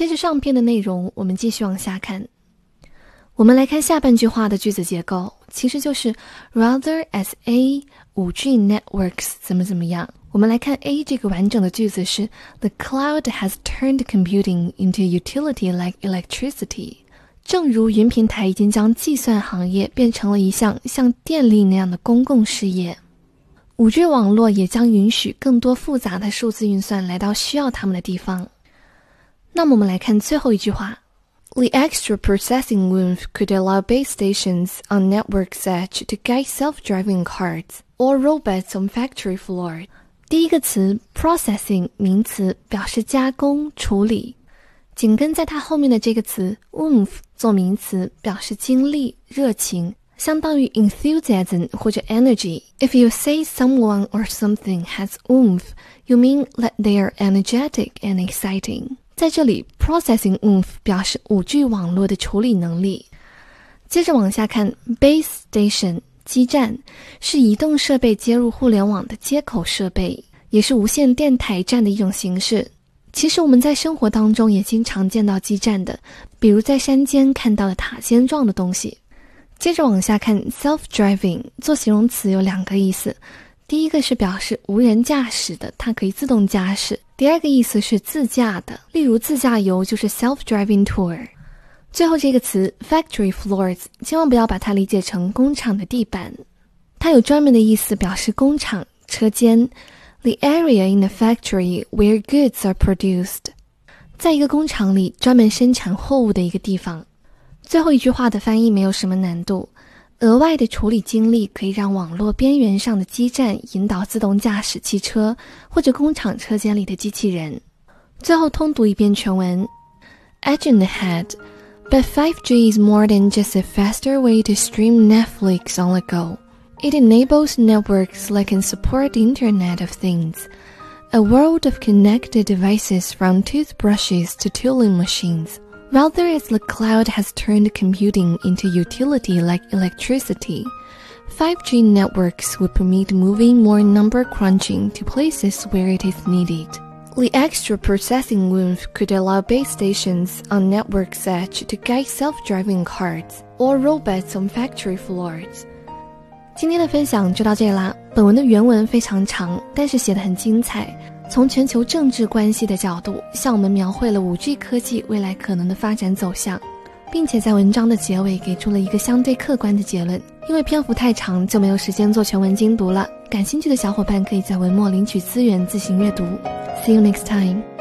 接着上篇的内容，我们继续往下看。我们来看下半句话的句子结构，其实就是 rather as a 五 G networks 怎么怎么样。我们来看 A 这个完整的句子是 The cloud has turned computing into utility like electricity。正如云平台已经将计算行业变成了一项像电力那样的公共事业，五 G 网络也将允许更多复杂的数字运算来到需要它们的地方。那么我们来看最后一句话：The extra processing oomph could allow base stations on networks edge to guide self-driving cars or robots on factory floor。第一个词 processing 名词表示加工处理，紧跟在它后面的这个词 oomph 做名词表示精力热情，相当于 enthusiasm 或者 energy。If you say someone or something has oomph, you mean that they are energetic and exciting。 在这里，processing oomph 表示五 G 网络的处理能力。接着往下看，base station 基站是移动设备接入互联网的接口设备，也是无线电台站的一种形式。其实我们在生活当中也经常见到基站的，比如在山间看到的塔尖状的东西。接着往下看，self-driving 做形容词有两个意思。第一个是表示无人驾驶的，它可以自动驾驶；第二个意思是自驾的，例如自驾游就是 self-driving tour。最后这个词 factory floors，千万不要把它理解成工厂的地板，它有专门的意思，表示工厂车间，the area in the factory where goods are produced，在一个工厂里专门生产货物的一个地方。最后一句话的翻译没有什么难度。额外的处理精力可以让网络边缘上的基站引导自动驾驶汽车或者工厂车间里的机器人。最后通读一遍全文。Edge in the head, but 5G is more than just a faster way to stream Netflix on the go. It enables networks that can support the Internet of Things, a world of connected devices from toothbrushes to tooling machines. Rather as the cloud has turned computing into utility like electricity, 5G networks would permit moving more number crunching to places where it is needed. The extra processing oomph could allow base stations on networks edge to guide self-driving cars or robots on factory floors. 今天的分享就到这里啦。本文的原文非常长，但是写的很精彩。 从全球政治关系的角度，向我们描绘了 5G 科技未来可能的发展走向，并且在文章的结尾给出了一个相对客观的结论。因为篇幅太长，就没有时间做全文精读了。感兴趣的小伙伴可以在文末领取资源自行阅读。See you next time.